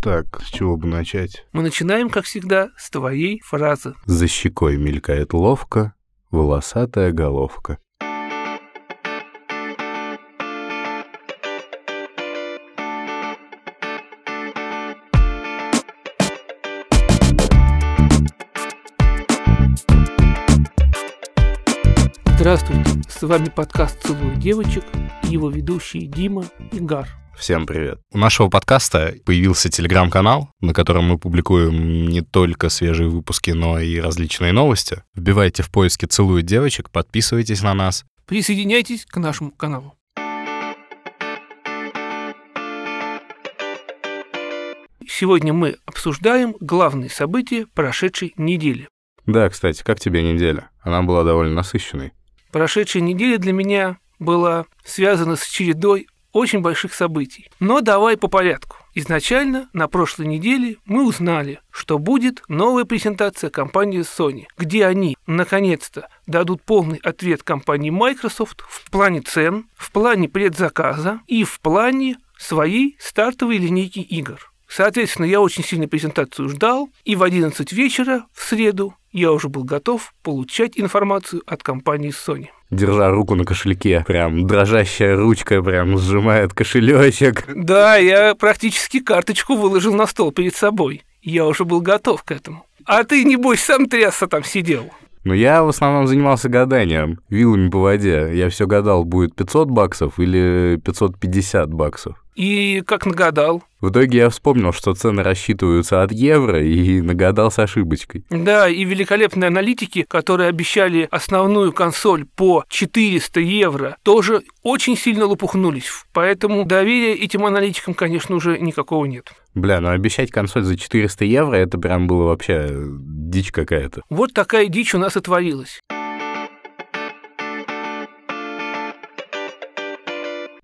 Так, с чего бы начать? Мы начинаем, как всегда, с твоей фразы. За щекой мелькает ловко волосатая головка. Здравствуйте, с вами подкаст «Целую девочек» и его ведущие Дима и Гар. Всем привет. У нашего подкаста появился телеграм-канал, на котором мы публикуем не только свежие выпуски, но и различные новости. Вбивайте в поиске «Целую девочек», подписывайтесь на нас. Присоединяйтесь к нашему каналу. Сегодня мы обсуждаем главные события прошедшей недели. Да, кстати, как тебе неделя? Она была довольно насыщенной. Прошедшая неделя для меня была связана с чередой очень больших событий. Но давай по порядку. Изначально на прошлой неделе мы узнали, что будет новая презентация компании Sony, где они наконец-то дадут полный ответ компании Microsoft в плане цен, в плане предзаказа и в плане своей стартовой линейки игр. Соответственно, я очень сильно презентацию ждал, и в 11 вечера в среду я уже был готов получать информацию от компании Sony. Держа руку на кошельке, прям дрожащая ручка прям сжимает кошелечек. Да, я практически карточку выложил на стол перед собой. Я уже был готов к этому. А ты, небось, сам трясся там сидел. Но я в основном занимался гаданием, вилами по воде. Я все гадал, будет 500 баксов или 550 баксов. И как нагадал? В итоге я вспомнил, что цены рассчитываются от евро, и нагадал с ошибочкой. Да, и великолепные аналитики, которые обещали основную консоль по 400 евро, тоже очень сильно лопухнулись. Поэтому доверия этим аналитикам, конечно, уже никакого нет. Бля, ну обещать консоль за 400 евро, это прям было вообще дичь какая-то. Вот такая дичь у нас и творилась.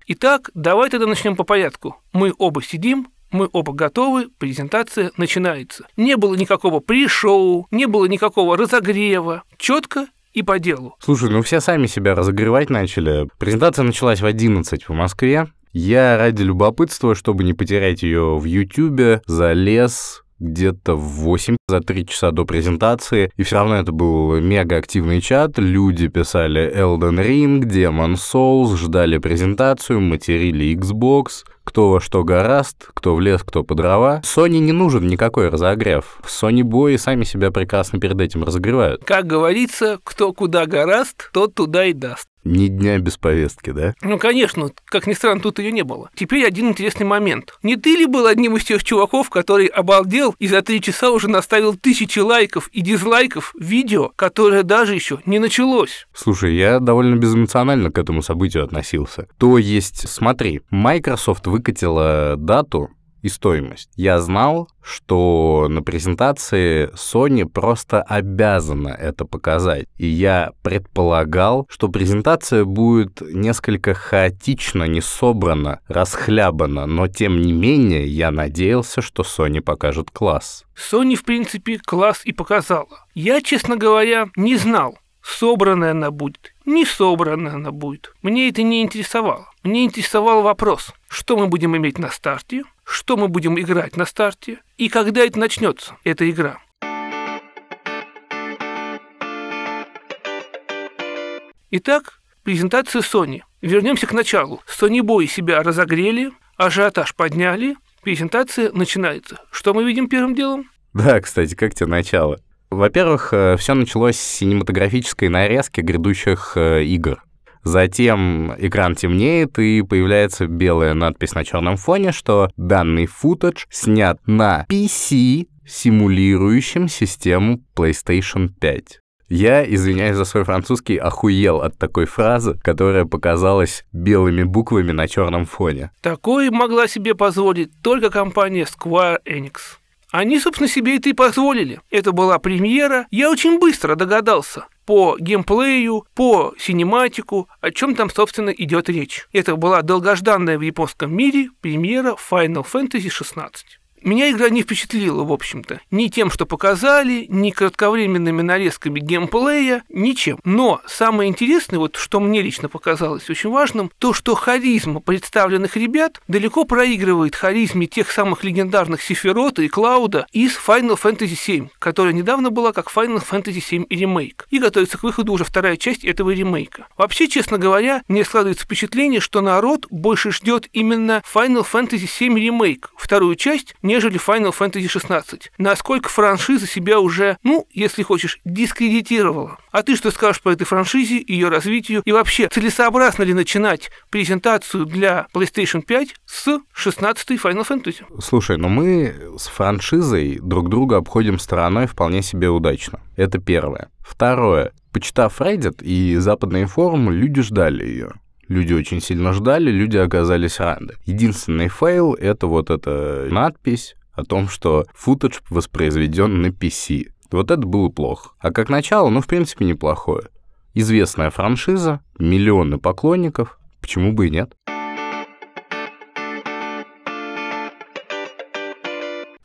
Итак, давай тогда начнем по порядку. Мы оба сидим, мы оба готовы, презентация начинается. Не было никакого при-шоу, не было никакого разогрева. Четко и по делу. Слушай, ну все сами себя разогревать начали. Презентация началась в 11 в Москве. Я ради любопытства, чтобы не потерять ее в Ютубе, залез где-то в 8 за 3 часа до презентации, и все равно это был мега активный чат, люди писали Elden Ring, Demon Souls, ждали презентацию, материли Xbox, кто во что гораст, кто в лес, кто по дрова. Sony не нужен никакой разогрев. Sony бои сами себя прекрасно перед этим разогревают. Как говорится, кто куда гораст, тот туда и даст. Ни дня без повестки, да? Ну, конечно, как ни странно, тут ее не было. Теперь один интересный момент. Не ты ли был одним из тех чуваков, который обалдел и за три часа уже наставил тысячи лайков и дизлайков видео, которое даже еще не началось? Слушай, я довольно безэмоционально к этому событию относился. То есть, смотри, Microsoft выкатила дату и стоимость. Я знал, что на презентации Sony просто обязана это показать. И я предполагал, что презентация будет несколько хаотично, не собрана, расхлябана, но тем не менее я надеялся, что Sony покажет класс. Sony, в принципе, класс и показала. Я, честно говоря, не знал, собранная она будет, не собранная она будет. Мне это не интересовало. Мне интересовал вопрос, что мы будем иметь на старте, что мы будем играть на старте и когда это начнется, эта игра. Итак, презентация Sony. Вернемся к началу. Sony Boy себя разогрели, ажиотаж подняли, презентация начинается. Что мы видим первым делом? Да, кстати, как тебе начало? Во-первых, э, все началось с синематографической нарезки грядущих э, игр. Затем экран темнеет и появляется белая надпись на черном фоне, что данный футаж снят на PC, симулирующем систему PlayStation 5. Я, извиняюсь за свой французский, охуел от такой фразы, которая показалась белыми буквами на черном фоне. Такое могла себе позволить только компания Square Enix. Они, собственно, себе это и позволили. Это была премьера. Я очень быстро догадался по геймплею, по синематику, о чем там, собственно, идет речь. Это была долгожданная в японском мире премьера Final Fantasy XVI. Меня игра не впечатлила, в общем-то. Ни тем, что показали, ни кратковременными нарезками геймплея, ничем. Но самое интересное, вот что мне лично показалось очень важным, то, что харизма представленных ребят далеко проигрывает харизме тех самых легендарных Сефирота и Клауда из Final Fantasy VII, которая недавно была как Final Fantasy VII ремейк. И готовится к выходу уже вторая часть этого ремейка. Вообще, честно говоря, мне складывается впечатление, что народ больше ждет именно Final Fantasy VII ремейк, вторую часть, нежели Final Fantasy XVI. Насколько франшиза себя уже, ну, если хочешь, дискредитировала. А ты что скажешь по этой франшизе, ее развитию и вообще целесообразно ли начинать презентацию для PlayStation 5 с 16 Final Fantasy? Слушай, но мы с франшизой друг друга обходим стороной вполне себе удачно. Это первое. Второе. Почитав Reddit и западные форумы, люди ждали ее. Люди очень сильно ждали, люди оказались рады. Единственный фейл — это вот эта надпись о том, что футаж воспроизведен на PC. Вот это было плохо. А как начало, ну, в принципе, неплохое. Известная франшиза, миллионы поклонников, почему бы и нет?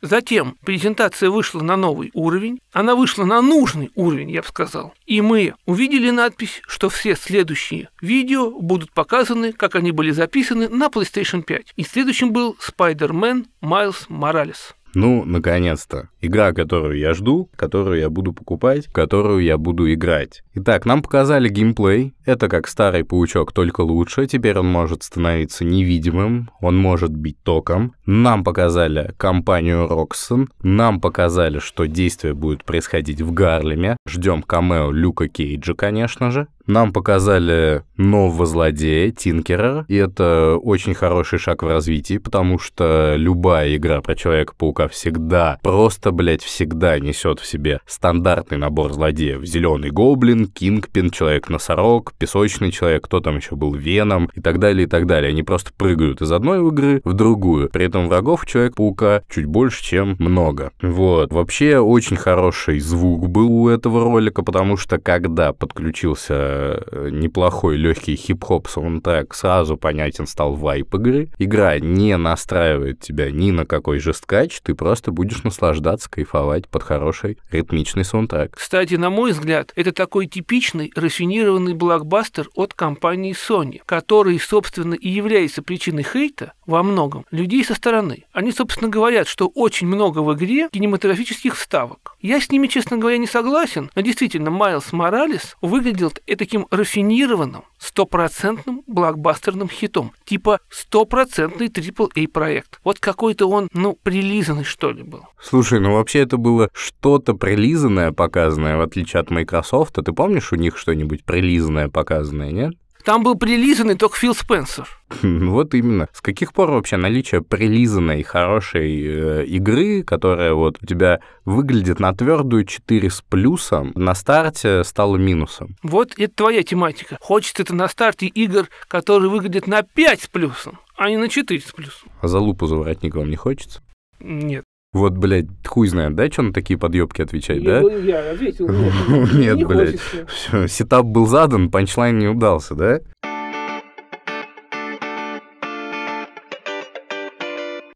Затем презентация вышла на новый уровень, она вышла на нужный уровень, я бы сказал. И мы увидели надпись, что все следующие видео будут показаны, как они были записаны на PlayStation 5. И следующим был Spider-Man Miles Morales. Ну, наконец-то. Игра, которую я жду, которую я буду покупать, которую я буду играть. Итак, нам показали геймплей. Это как старый паучок, только лучше. Теперь он может становиться невидимым, он может бить током. Нам показали компанию Roxxon. Нам показали, что действие будет происходить в Гарлеме. Ждем камео Люка Кейджа, конечно же. Нам показали нового злодея, Тинкера, и это очень хороший шаг в развитии, потому что любая игра про Человека-паука всегда, просто, блядь, всегда несет в себе стандартный набор злодеев. Зеленый гоблин, Кингпин, Человек-носорог, Песочный человек, кто там еще был, Веном и так далее, и так далее. Они просто прыгают из одной игры в другую. При этом врагов Человек-паука чуть больше, чем много. Вот. Вообще, очень хороший звук был у этого ролика, потому что когда подключился Э, неплохой легкий хип-хоп саундтрек, сразу понятен стал вайп игры. Игра не настраивает тебя ни на какой жесткач, ты просто будешь наслаждаться, кайфовать под хороший ритмичный саундтрек. Кстати, на мой взгляд, это такой типичный рафинированный блокбастер от компании Sony, который, собственно, и является причиной хейта во многом людей со стороны. Они, собственно, говорят, что очень много в игре кинематографических вставок. Я с ними, честно говоря, не согласен, но действительно, Майлз Моралес выглядел таким рафинированным, стопроцентным блокбастерным хитом. Типа стопроцентный AAA проект. Вот какой-то он, ну, прилизанный, что ли, был. Слушай, ну вообще это было что-то прилизанное показанное, в отличие от Microsoft. А ты помнишь у них что-нибудь прилизанное показанное, нет? Там был прилизанный только Фил Спенсер. Вот именно. С каких пор вообще наличие прилизанной хорошей э, игры, которая вот у тебя выглядит на твердую 4 с плюсом, на старте стало минусом? Вот это твоя тематика. Хочется это на старте игр, которые выглядят на 5 с плюсом, а не на 4 с плюсом. А за лупу за воротник вам не хочется? Нет. Вот, блядь, хуй знает, да, что на такие подъебки отвечать, Я, да? я ответил. Нет, Не блядь. Всё, сетап был задан, панчлайн не удался, да?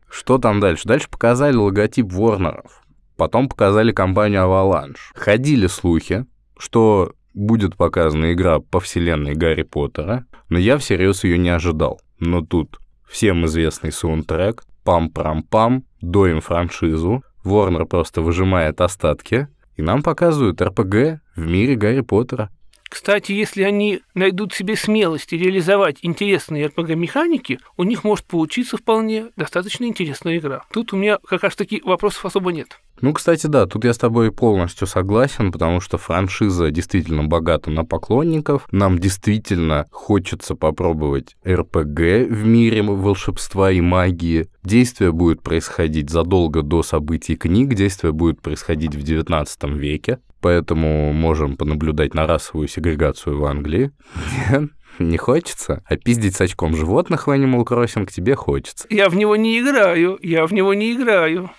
Что там дальше? Дальше показали логотип Ворнеров. Потом показали компанию Avalanche. Ходили слухи, что будет показана игра по вселенной Гарри Поттера, но я всерьез ее не ожидал. Но тут всем известный саундтрек, пам-прам-пам, доим франшизу, Ворнер просто выжимает остатки, и нам показывают РПГ в мире Гарри Поттера. Кстати, если они найдут себе смелости реализовать интересные RPG-механики, у них может получиться вполне достаточно интересная игра. Тут у меня как раз таки вопросов особо нет. Ну, кстати, да, тут я с тобой полностью согласен, потому что франшиза действительно богата на поклонников. Нам действительно хочется попробовать РПГ в мире волшебства и магии. Действие будет происходить задолго до событий книг, действие будет происходить в 19 веке, поэтому можем понаблюдать на расовую сегрегацию в Англии. Нет? Не хочется? А пиздить с очком животных в Animal Crossing тебе хочется. Я в него не играю, я в него не играю.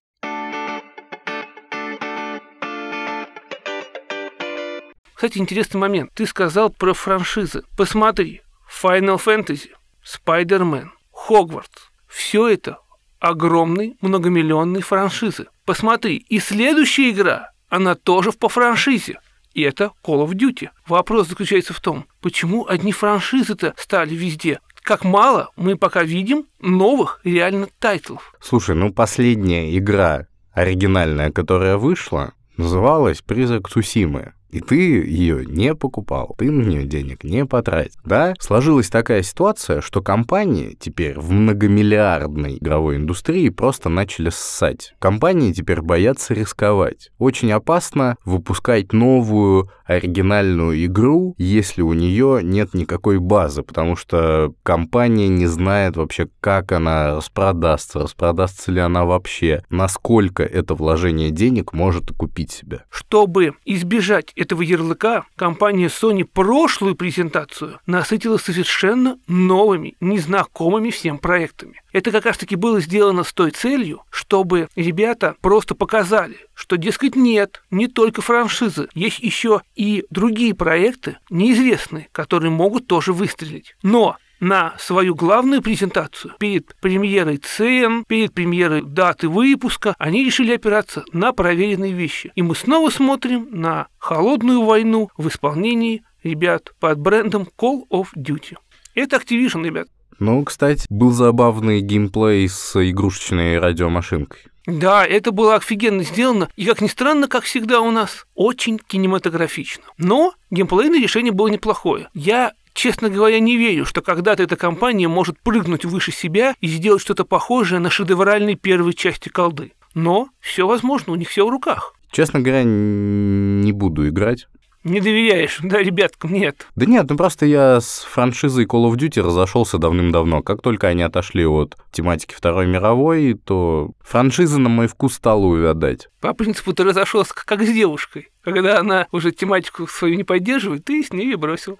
Кстати, интересный момент. Ты сказал про франшизы. Посмотри. Final Fantasy, Spider-Man, Хогвартс. Все это огромной многомиллионной франшизы. Посмотри, и следующая игра, она тоже по франшизе. И это Call of Duty. Вопрос заключается в том, почему одни франшизы-то стали везде, как мало мы пока видим новых реально тайтлов. Слушай, ну последняя игра оригинальная, которая вышла, называлась «Призрак Цусимы» и ты ее не покупал, ты на нее денег не потратил, да? Сложилась такая ситуация, что компании теперь в многомиллиардной игровой индустрии просто начали ссать. Компании теперь боятся рисковать. Очень опасно выпускать новую оригинальную игру, если у нее нет никакой базы, потому что компания не знает вообще, как она распродастся, распродастся ли она вообще, насколько это вложение денег может купить себя. Чтобы избежать этого ярлыка компания Sony прошлую презентацию насытила совершенно новыми, незнакомыми всем проектами. Это как раз-таки было сделано с той целью, чтобы ребята просто показали, что, дескать, нет, не только франшизы, есть еще и другие проекты, неизвестные, которые могут тоже выстрелить. Но на свою главную презентацию перед премьерой цен, перед премьерой даты выпуска, они решили опираться на проверенные вещи. И мы снова смотрим на холодную войну в исполнении ребят под брендом Call of Duty. Это Activision, ребят. Ну, кстати, был забавный геймплей с игрушечной радиомашинкой. Да, это было офигенно сделано, и, как ни странно, как всегда у нас, очень кинематографично. Но геймплейное решение было неплохое. Я честно говоря, не верю, что когда-то эта компания может прыгнуть выше себя и сделать что-то похожее на шедевральной первой части колды. Но все возможно, у них все в руках. Честно говоря, не буду играть. Не доверяешь, да, ребяткам, нет. Да нет, ну просто я с франшизой Call of Duty разошелся давным-давно. Как только они отошли от тематики Второй мировой, то франшиза на мой вкус стала увядать. По принципу ты разошелся как с девушкой. Когда она уже тематику свою не поддерживает, ты с ней и бросил.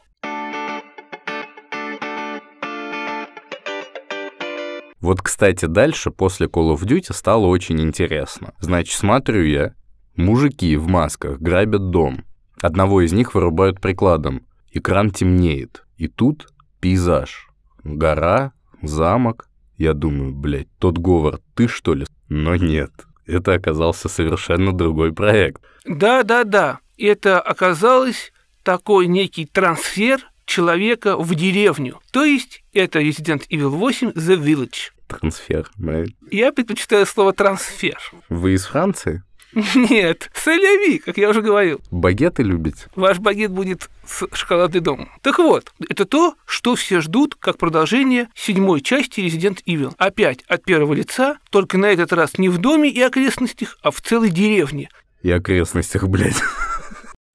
Вот, кстати, дальше, после Call of Duty, стало очень интересно. Значит, смотрю я, мужики в масках грабят дом. Одного из них вырубают прикладом. Экран темнеет. И тут пейзаж. Гора, замок. Я думаю, блядь, тот Говард, ты что ли? Но нет. Это оказался совершенно другой проект. Да-да-да. Это оказалось такой некий трансфер человека в деревню. То есть это Resident Evil 8 The Village. Трансфер, блядь. Я предпочитаю слово трансфер. Вы из Франции? Нет, соляви, как я уже говорил. Багеты любите? Ваш багет будет с шоколадным домом. Так вот, это то, что все ждут как продолжение седьмой части Resident Evil. Опять от первого лица, только на этот раз не в доме и окрестностях, а в целой деревне. И окрестностях, блядь.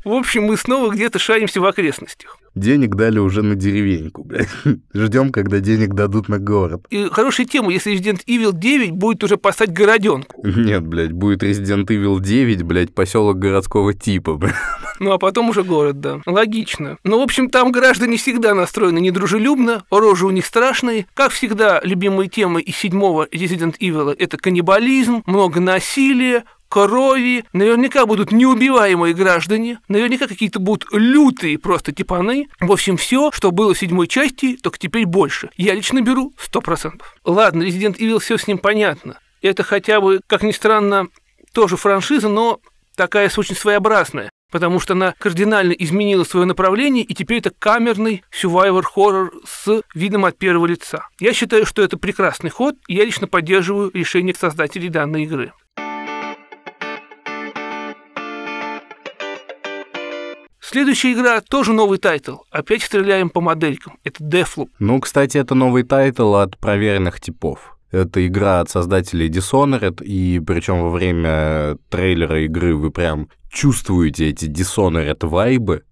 В общем, мы снова где-то шаримся в окрестностях. Денег дали уже на деревеньку, блядь. Ждем, когда денег дадут на город. И хорошая тема, если Resident Evil 9 будет уже поставить городенку. Нет, блядь, будет Resident Evil 9, блядь, поселок городского типа, блядь. Ну, а потом уже город, да. Логично. Но, в общем, там граждане всегда настроены недружелюбно, рожи у них страшные. Как всегда, любимые темы из седьмого Resident Evil — это каннибализм, много насилия, крови, наверняка будут неубиваемые граждане, наверняка какие-то будут лютые просто типаны. В общем, все, что было в седьмой части, только теперь больше. Я лично беру 100%. Ладно, Resident Evil, все с ним понятно. Это хотя бы, как ни странно, тоже франшиза, но такая очень своеобразная потому что она кардинально изменила свое направление, и теперь это камерный survivor хоррор с видом от первого лица. Я считаю, что это прекрасный ход, и я лично поддерживаю решение создателей данной игры. Следующая игра тоже новый тайтл. Опять стреляем по моделькам. Это Deathloop. Ну, кстати, это новый тайтл от проверенных типов. Это игра от создателей Dishonored, и причем во время трейлера игры вы прям чувствуете эти Dishonored вайбы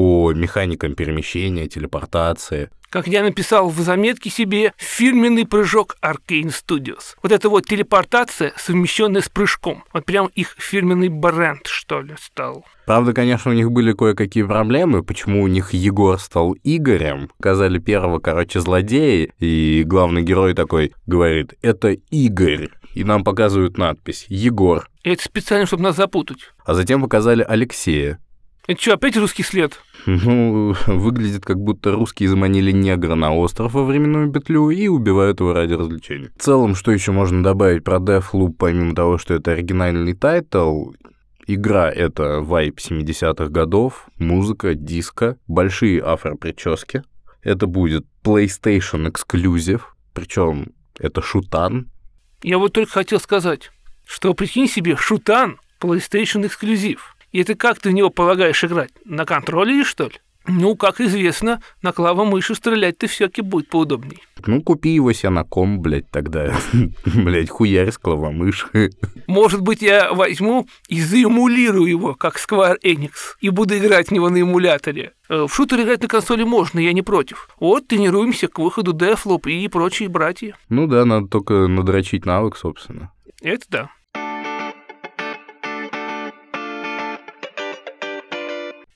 по механикам перемещения, телепортации как я написал в заметке себе, фирменный прыжок Arkane Studios. Вот это вот телепортация, совмещенная с прыжком. Вот прям их фирменный бренд, что ли, стал. Правда, конечно, у них были кое-какие проблемы, почему у них Егор стал Игорем. Показали первого, короче, злодея, и главный герой такой говорит, это Игорь. И нам показывают надпись «Егор». И это специально, чтобы нас запутать. А затем показали Алексея. Это что, опять русский след? Ну, выглядит как будто русские заманили негра на остров во временную петлю и убивают его ради развлечений. В целом, что еще можно добавить про Deathloop, помимо того, что это оригинальный тайтл, Игра — это вайб 70-х годов, музыка, диско, большие афро-прически. Это будет PlayStation Exclusive, причем это шутан. Я вот только хотел сказать, что прикинь себе, шутан PlayStation эксклюзив. И это как ты в него полагаешь играть? На контроллере, что ли? Ну, как известно, на клавомыши стрелять-то все-таки будет поудобней. Ну, купи его себе на ком, блядь, тогда. блядь, хуярь с клавомыши. Может быть, я возьму и заэмулирую его, как Square Enix, и буду играть в него на эмуляторе. Э, в шутер играть на консоли можно, я не против. Вот, тренируемся к выходу Deathloop и прочие братья. Ну да, надо только надрочить навык, собственно. Это да.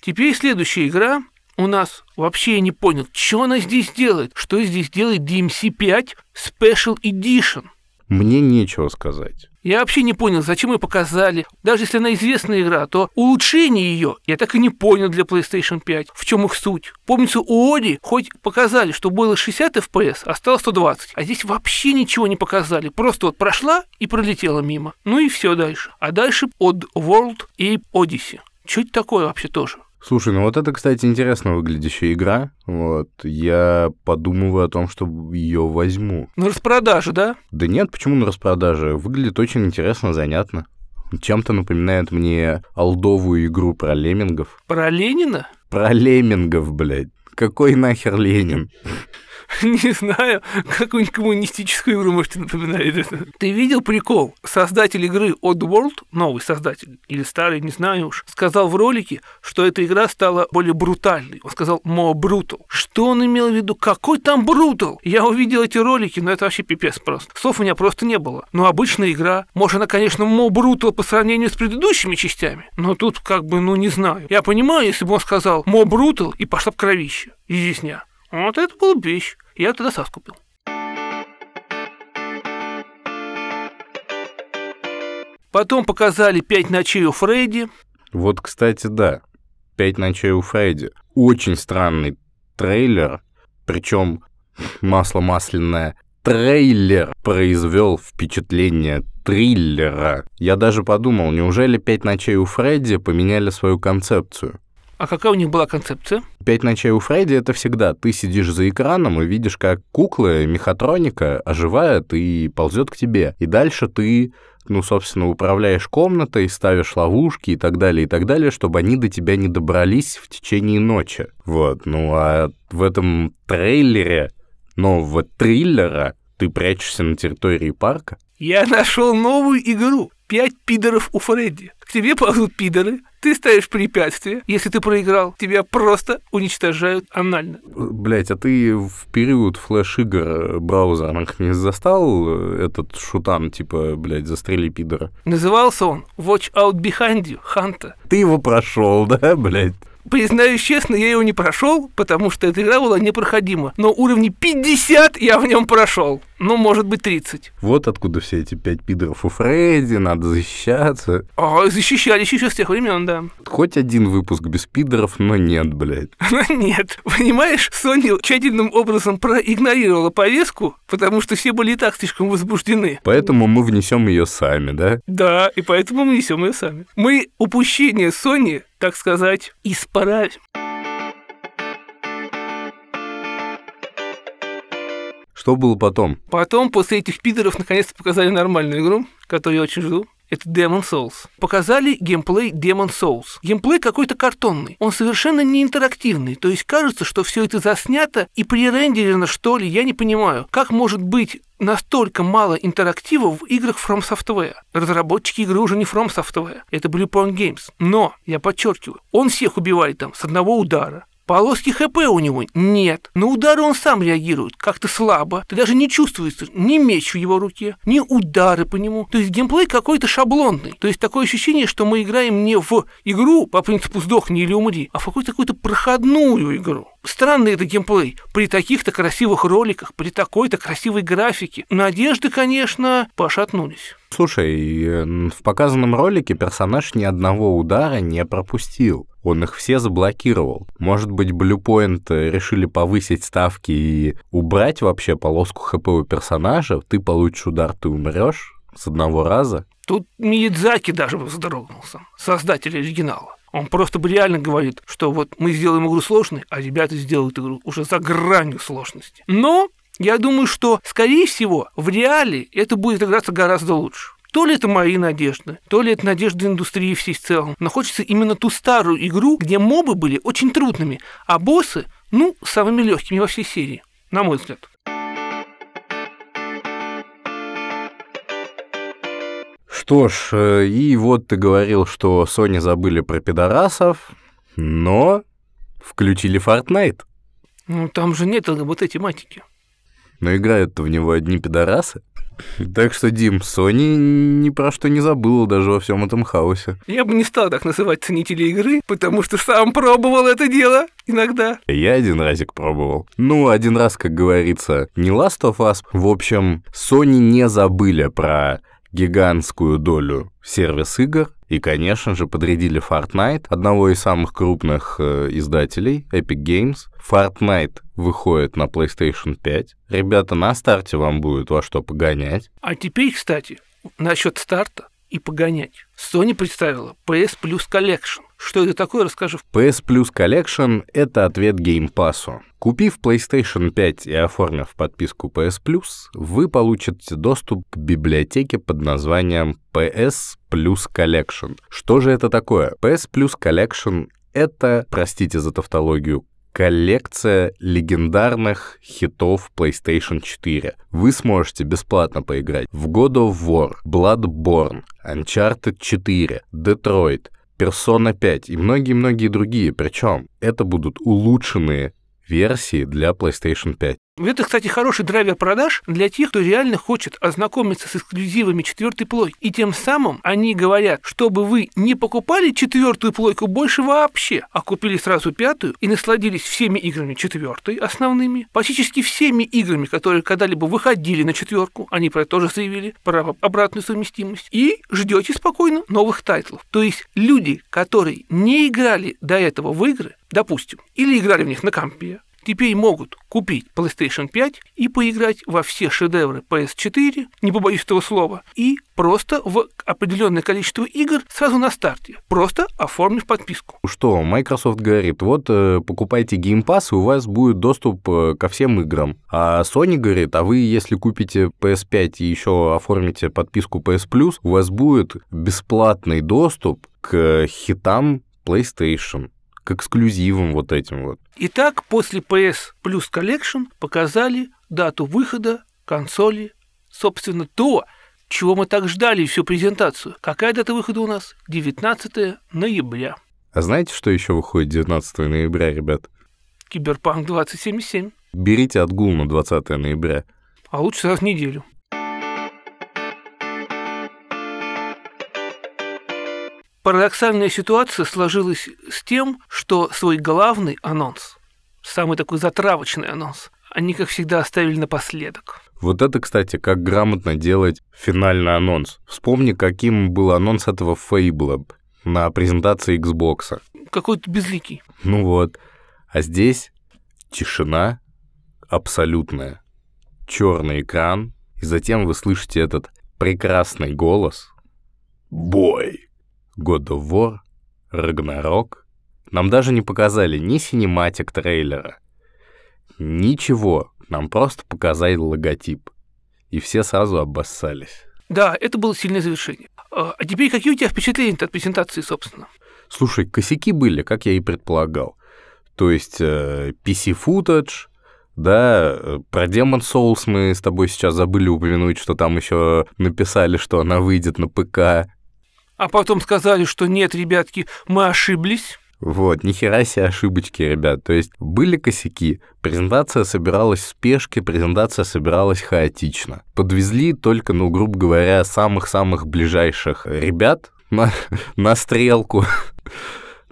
Теперь следующая игра у нас вообще я не понял, что она здесь делает, что здесь делает DMC5 Special Edition. Мне нечего сказать. Я вообще не понял, зачем ее показали. Даже если она известная игра, то улучшение ее я так и не понял для PlayStation 5. В чем их суть? Помнится, у Оди хоть показали, что было 60 FPS, а стало 120. А здесь вообще ничего не показали. Просто вот прошла и пролетела мимо. Ну и все дальше. А дальше Odd World и Odyssey. Это такое вообще тоже? Слушай, ну вот это, кстати, интересно выглядящая игра. Вот, я подумываю о том, что ее возьму. На распродаже, да? Да нет, почему на распродаже? Выглядит очень интересно, занятно. Чем-то напоминает мне алдовую игру про леммингов. Про Ленина? Про леммингов, блядь. Какой нахер Ленин? Не знаю, какую-нибудь коммунистическую игру, может, напоминает это. Ты видел прикол? Создатель игры Oddworld, новый создатель, или старый, не знаю уж, сказал в ролике, что эта игра стала более брутальной. Он сказал more brutal. Что он имел в виду? Какой там брутал? Я увидел эти ролики, но это вообще пипец просто. Слов у меня просто не было. Но обычная игра, может, она, конечно, more brutal по сравнению с предыдущими частями, но тут как бы, ну, не знаю. Я понимаю, если бы он сказал more brutal и пошла в кровище. Изъясня. Вот это был вещь. Я тогда сас купил. Потом показали «Пять ночей у Фредди». Вот, кстати, да. «Пять ночей у Фредди». Очень странный трейлер, причем масло масляное. Трейлер произвел впечатление триллера. Я даже подумал, неужели «Пять ночей у Фредди» поменяли свою концепцию? А какая у них была концепция? «Пять ночей у Фредди» — это всегда ты сидишь за экраном и видишь, как куклы, мехатроника оживает и ползет к тебе. И дальше ты ну, собственно, управляешь комнатой, ставишь ловушки и так далее, и так далее, чтобы они до тебя не добрались в течение ночи. Вот, ну а в этом трейлере нового триллера ты прячешься на территории парка. Я нашел новую игру. Пять пидоров у Фредди. К тебе ползут пидоры, ты ставишь препятствие. Если ты проиграл, тебя просто уничтожают анально. Блять, а ты в период флеш-игр браузерных не застал э, этот шутан, типа, блядь, застрели пидора? Назывался он Watch Out Behind You, Ханта. Ты его прошел, да, блядь? Признаюсь честно, я его не прошел, потому что эта игра была непроходима. Но уровни 50 я в нем прошел. Ну, может быть, 30. Вот откуда все эти пять пидоров у Фредди, надо защищаться. А, защищались еще с тех времен, да. Хоть один выпуск без пидоров, но нет, блядь. Но нет. Понимаешь, Sony тщательным образом проигнорировала повестку, потому что все были и так слишком возбуждены. Поэтому мы внесем ее сами, да? Да, и поэтому мы внесем ее сами. Мы упущение Sony, так сказать, исправим. Что было потом? Потом, после этих пидоров, наконец-то показали нормальную игру, которую я очень жду. Это Demon Souls. Показали геймплей Demon Souls. Геймплей какой-то картонный. Он совершенно не интерактивный. То есть кажется, что все это заснято и пререндерено, что ли. Я не понимаю, как может быть настолько мало интерактива в играх From Software. Разработчики игры уже не From Software, это Blue Point Games. Но, я подчеркиваю, он всех убивает там с одного удара. Полоски ХП у него нет. На удары он сам реагирует, как-то слабо. Ты даже не чувствуется ни меч в его руке, ни удары по нему. То есть геймплей какой-то шаблонный. То есть такое ощущение, что мы играем не в игру по принципу «сдохни или умри», а в какую-то какую-то проходную игру. Странный это геймплей. При таких-то красивых роликах, при такой-то красивой графике. Надежды, конечно, пошатнулись. Слушай, в показанном ролике персонаж ни одного удара не пропустил. Он их все заблокировал. Может быть, Bluepoint решили повысить ставки и убрать вообще полоску ХП у персонажа? Ты получишь удар, ты умрешь с одного раза? Тут Миядзаки даже вздрогнулся, создатель оригинала. Он просто реально говорит, что вот мы сделаем игру сложной, а ребята сделают игру уже за гранью сложности. Но я думаю, что, скорее всего, в реале это будет играться гораздо лучше. То ли это мои надежды, то ли это надежды индустрии всей в целом. Но хочется именно ту старую игру, где мобы были очень трудными, а боссы, ну, самыми легкими во всей серии, на мой взгляд. Что ж, э, и вот ты говорил, что Sony забыли про пидорасов, но включили Fortnite. Ну, там же нет ЛГБТ-тематики. Но играют-то в него одни пидорасы. Так что, Дим, Sony ни про что не забыла даже во всем этом хаосе. Я бы не стал так называть ценителей игры, потому что сам пробовал это дело иногда. Я один разик пробовал. Ну, один раз, как говорится, не Last of Us. В общем, Sony не забыли про гигантскую долю сервис-игр, и, конечно же, подрядили Fortnite, одного из самых крупных э, издателей, Epic Games. Fortnite выходит на PlayStation 5. Ребята, на старте вам будет во что погонять. А теперь, кстати, насчет старта и погонять. Sony представила PS Plus Collection. Что это такое, расскажи. PS Plus Collection — это ответ Game Pass. Купив PlayStation 5 и оформив подписку PS Plus, вы получите доступ к библиотеке под названием PS Plus Collection. Что же это такое? PS Plus Collection — это, простите за тавтологию, коллекция легендарных хитов PlayStation 4. Вы сможете бесплатно поиграть в God of War, Bloodborne, Uncharted 4, Detroit, Persona 5 и многие-многие другие. Причем это будут улучшенные версии для PlayStation 5. Это, кстати, хороший драйвер продаж для тех, кто реально хочет ознакомиться с эксклюзивами четвертой плойки. И тем самым они говорят, чтобы вы не покупали четвертую плойку больше вообще, а купили сразу пятую и насладились всеми играми четвертой основными, практически всеми играми, которые когда-либо выходили на четверку, они про это тоже заявили, про обратную совместимость, и ждете спокойно новых тайтлов. То есть люди, которые не играли до этого в игры, допустим, или играли в них на компе, теперь могут купить PlayStation 5 и поиграть во все шедевры PS4, не побоюсь этого слова, и просто в определенное количество игр сразу на старте, просто оформив подписку. Что, Microsoft говорит, вот э, покупайте Game Pass, и у вас будет доступ э, ко всем играм. А Sony говорит, а вы, если купите PS5 и еще оформите подписку PS Plus, у вас будет бесплатный доступ к хитам PlayStation к эксклюзивам вот этим вот. Итак, после PS Plus Collection показали дату выхода консоли, собственно, то, чего мы так ждали всю презентацию. Какая дата выхода у нас? 19 ноября. А знаете, что еще выходит 19 ноября, ребят? Киберпанк 2077. Берите отгул на 20 ноября. А лучше сразу неделю. Парадоксальная ситуация сложилась с тем, что свой главный анонс, самый такой затравочный анонс, они, как всегда, оставили напоследок. Вот это, кстати, как грамотно делать финальный анонс. Вспомни, каким был анонс этого Fable на презентации Xbox. Какой-то безликий. Ну вот. А здесь тишина абсолютная. Черный экран, и затем вы слышите этот прекрасный голос. Бой! God of War, Ragnarok. Нам даже не показали ни синематик трейлера, ничего. Нам просто показали логотип. И все сразу обоссались. Да, это было сильное завершение. А, а теперь какие у тебя впечатления от презентации, собственно? Слушай, косяки были, как я и предполагал. То есть э, PC-футаж, да, э, про Demon Souls мы с тобой сейчас забыли упомянуть, что там еще написали, что она выйдет на ПК а потом сказали, что нет, ребятки, мы ошиблись. Вот, нихера себе ошибочки, ребят. То есть были косяки, презентация собиралась в спешке, презентация собиралась хаотично. Подвезли только, ну, грубо говоря, самых-самых ближайших ребят на, на стрелку.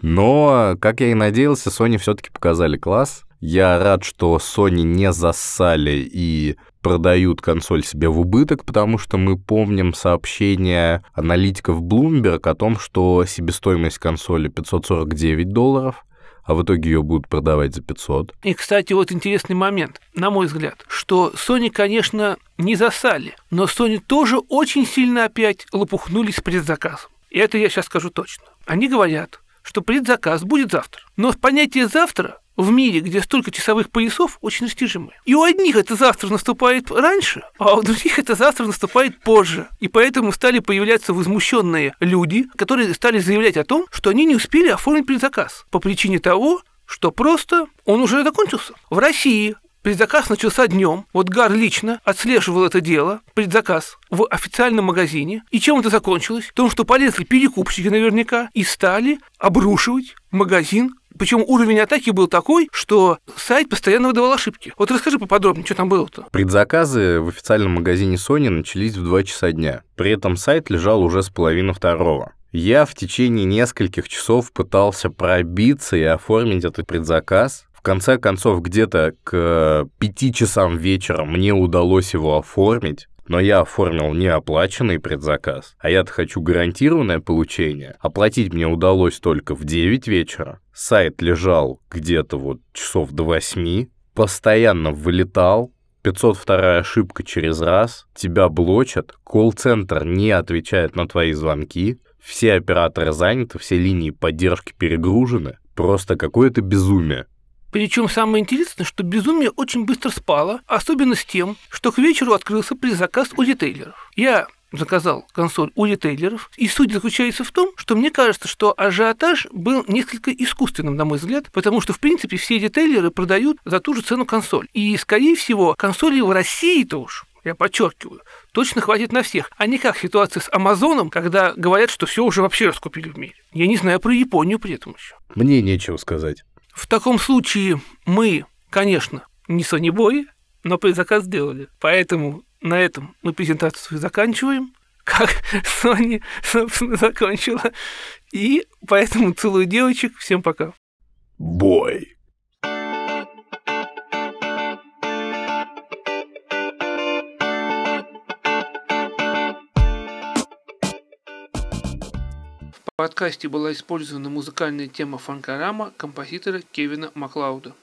Но, как я и надеялся, Sony все таки показали класс. Я рад, что Sony не зассали и продают консоль себе в убыток, потому что мы помним сообщение аналитиков Bloomberg о том, что себестоимость консоли 549 долларов, а в итоге ее будут продавать за 500. И, кстати, вот интересный момент, на мой взгляд, что Sony, конечно, не засали, но Sony тоже очень сильно опять лопухнулись с предзаказом. И это я сейчас скажу точно. Они говорят, что предзаказ будет завтра. Но понятие «завтра» в мире, где столько часовых поясов, очень растяжимы. И у одних это завтра наступает раньше, а у других это завтра наступает позже. И поэтому стали появляться возмущенные люди, которые стали заявлять о том, что они не успели оформить предзаказ по причине того, что просто он уже закончился. В России Предзаказ начался днем. Вот Гар лично отслеживал это дело, предзаказ, в официальном магазине. И чем это закончилось? Том, что полезли перекупщики наверняка и стали обрушивать магазин причем уровень атаки был такой, что сайт постоянно выдавал ошибки. Вот расскажи поподробнее, что там было-то. Предзаказы в официальном магазине Sony начались в 2 часа дня. При этом сайт лежал уже с половины второго. Я в течение нескольких часов пытался пробиться и оформить этот предзаказ, в конце концов, где-то к пяти часам вечера мне удалось его оформить, но я оформил неоплаченный предзаказ, а я-то хочу гарантированное получение. Оплатить мне удалось только в 9 вечера. Сайт лежал где-то вот часов до 8, постоянно вылетал, 502 ошибка через раз, тебя блочат, колл-центр не отвечает на твои звонки, все операторы заняты, все линии поддержки перегружены. Просто какое-то безумие. Причем самое интересное, что безумие очень быстро спало, особенно с тем, что к вечеру открылся предзаказ у ритейлеров. Я заказал консоль у ритейлеров, и суть заключается в том, что мне кажется, что ажиотаж был несколько искусственным, на мой взгляд, потому что, в принципе, все ритейлеры продают за ту же цену консоль. И, скорее всего, консоли в России-то уж я подчеркиваю, точно хватит на всех, а не как ситуация с Амазоном, когда говорят, что все уже вообще раскупили в мире. Я не знаю про Японию при этом еще. Мне нечего сказать. В таком случае мы, конечно, не сонебои, но предзаказ сделали. Поэтому на этом мы презентацию заканчиваем, как Sony, собственно, закончила. И поэтому целую девочек. Всем пока. Бой. Подкасте была использована музыкальная тема фанкорама композитора Кевина Маклауда.